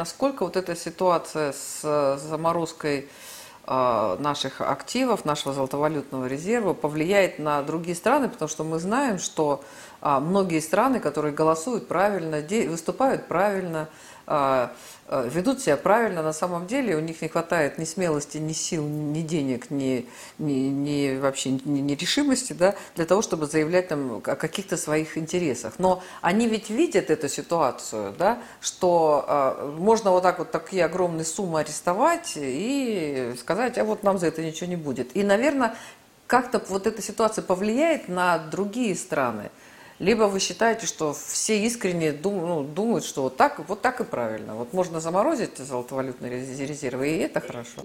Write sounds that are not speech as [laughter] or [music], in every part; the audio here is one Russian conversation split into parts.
насколько вот эта ситуация с э, заморозкой э, наших активов, нашего золотовалютного резерва повлияет на другие страны, потому что мы знаем, что а, многие страны, которые голосуют правильно, выступают правильно, ведут себя правильно, на самом деле у них не хватает ни смелости, ни сил, ни денег, ни, ни, ни вообще ни, ни решимости да, для того, чтобы заявлять там, о каких-то своих интересах. Но они ведь видят эту ситуацию, да, что э, можно вот так вот такие огромные суммы арестовать и сказать, а вот нам за это ничего не будет. И, наверное, как-то вот эта ситуация повлияет на другие страны. Либо вы считаете, что все искренне дум, ну, думают, что вот так, вот так и правильно. Вот можно заморозить золотовалютные резервы, и это хорошо.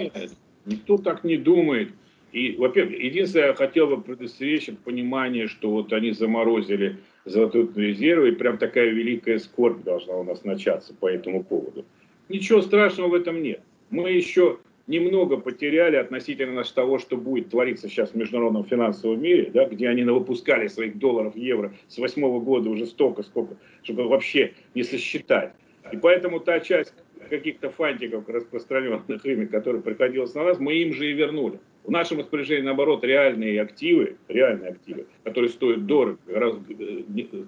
Никто так не думает. И, во-первых, единственное, я хотел бы предостеречь от понимания, что вот они заморозили золотовалютные резервы, и прям такая великая скорбь должна у нас начаться по этому поводу. Ничего страшного в этом нет. Мы еще немного потеряли относительно того, что будет твориться сейчас в международном финансовом мире, да, где они выпускали своих долларов, евро с восьмого года уже столько, сколько, чтобы вообще не сосчитать. И поэтому та часть каких-то фантиков, распространенных ими, которые приходилось на нас, мы им же и вернули. В нашем распоряжении, наоборот, реальные активы, реальные активы, которые стоят дорого, раз, э,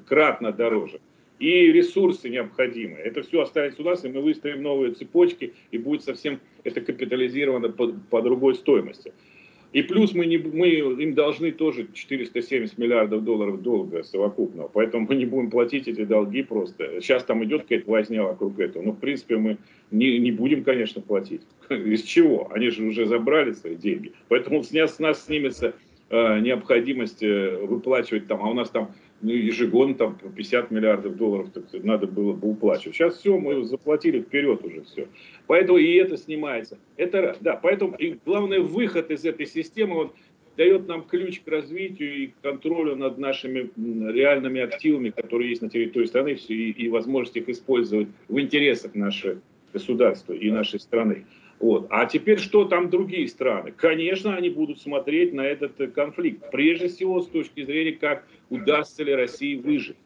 кратно дороже и ресурсы необходимые. Это все останется у нас, и мы выстроим новые цепочки, и будет совсем это капитализировано по, по другой стоимости. И плюс мы, не, мы им должны тоже 470 миллиардов долларов долга совокупного, поэтому мы не будем платить эти долги просто. Сейчас там идет какая-то возня вокруг этого, но в принципе мы не, не будем, конечно, платить. [laughs] Из чего? Они же уже забрали свои деньги. Поэтому с нас, с нас снимется э, необходимость э, выплачивать там, а у нас там ну, ежегодно там по 50 миллиардов долларов так, надо было бы уплачивать. Сейчас все, мы заплатили вперед уже все. Поэтому и это снимается. Это да, поэтому и главный выход из этой системы, он дает нам ключ к развитию и контролю над нашими реальными активами, которые есть на территории страны, и, и возможность их использовать в интересах нашего государства и нашей страны. Вот. А теперь что там другие страны? Конечно, они будут смотреть на этот э, конфликт. Прежде всего, с точки зрения, как удастся ли России выжить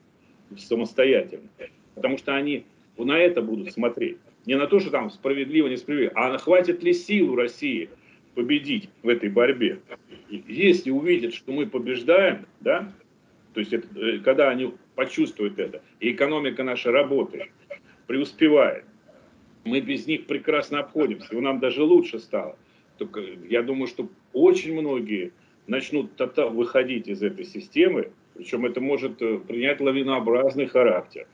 самостоятельно. Потому что они на это будут смотреть. Не на то, что там справедливо, несправедливо, а хватит ли сил у России победить в этой борьбе. Если увидят, что мы побеждаем, да, то есть это, э, когда они почувствуют это, и экономика наша работает, преуспевает, мы без них прекрасно обходимся, и нам даже лучше стало. Только я думаю, что очень многие начнут выходить из этой системы, причем это может э, принять лавинообразный характер.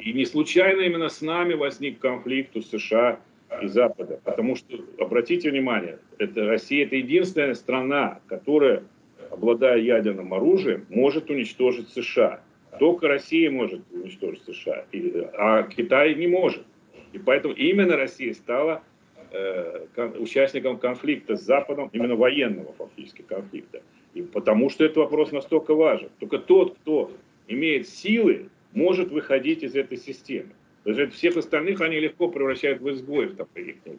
И не случайно именно с нами возник конфликт у США и Запада. Потому что, обратите внимание, это Россия это единственная страна, которая, обладая ядерным оружием, может уничтожить США. Только Россия может уничтожить США, а Китай не может. И поэтому именно Россия стала э, участником конфликта с Западом, именно военного фактически конфликта. И потому что этот вопрос настолько важен. Только тот, кто имеет силы, может выходить из этой системы. Даже всех остальных они легко превращают в изгоев. Там,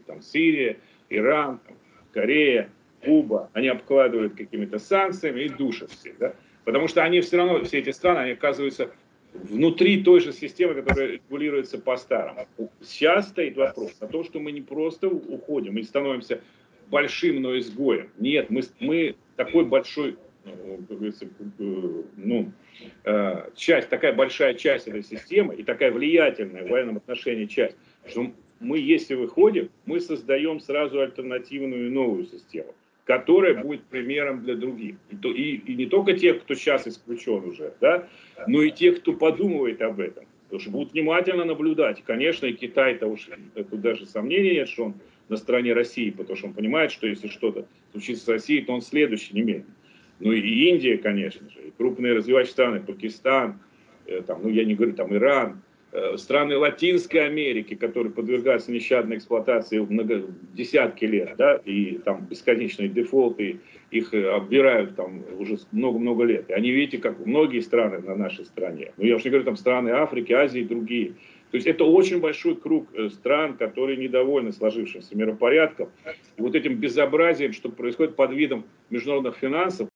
там Сирия, Иран, там, Корея, Куба. Они обкладывают какими-то санкциями и душат всех. Да? Потому что они все равно, все эти страны, они оказываются внутри той же системы, которая регулируется по-старому. Сейчас стоит вопрос о том, что мы не просто уходим и становимся большим, но изгоем. Нет, мы, мы такой большой, ну, ну, э, часть, такая большая часть этой системы и такая влиятельная в военном отношении часть, что мы, если выходим, мы создаем сразу альтернативную новую систему которая будет примером для других. И, то, и, и не только тех, кто сейчас исключен уже, да, но и тех, кто подумывает об этом. Потому что будут внимательно наблюдать. Конечно, и Китай-то уж, тут даже сомнений нет, что он на стороне России, потому что он понимает, что если что-то случится с Россией, то он следующий немедленно. Ну и Индия, конечно же, и крупные развивающие страны, Пакистан, э, там, ну я не говорю, там Иран, страны Латинской Америки, которые подвергаются нещадной эксплуатации много, десятки лет, да, и там бесконечные дефолты, их э, оббирают там уже много-много лет. И они, видите, как многие страны на нашей стране, ну я уж не говорю там страны Африки, Азии и другие, то есть это очень большой круг э, стран, которые недовольны сложившимся миропорядком. И вот этим безобразием, что происходит под видом международных финансов,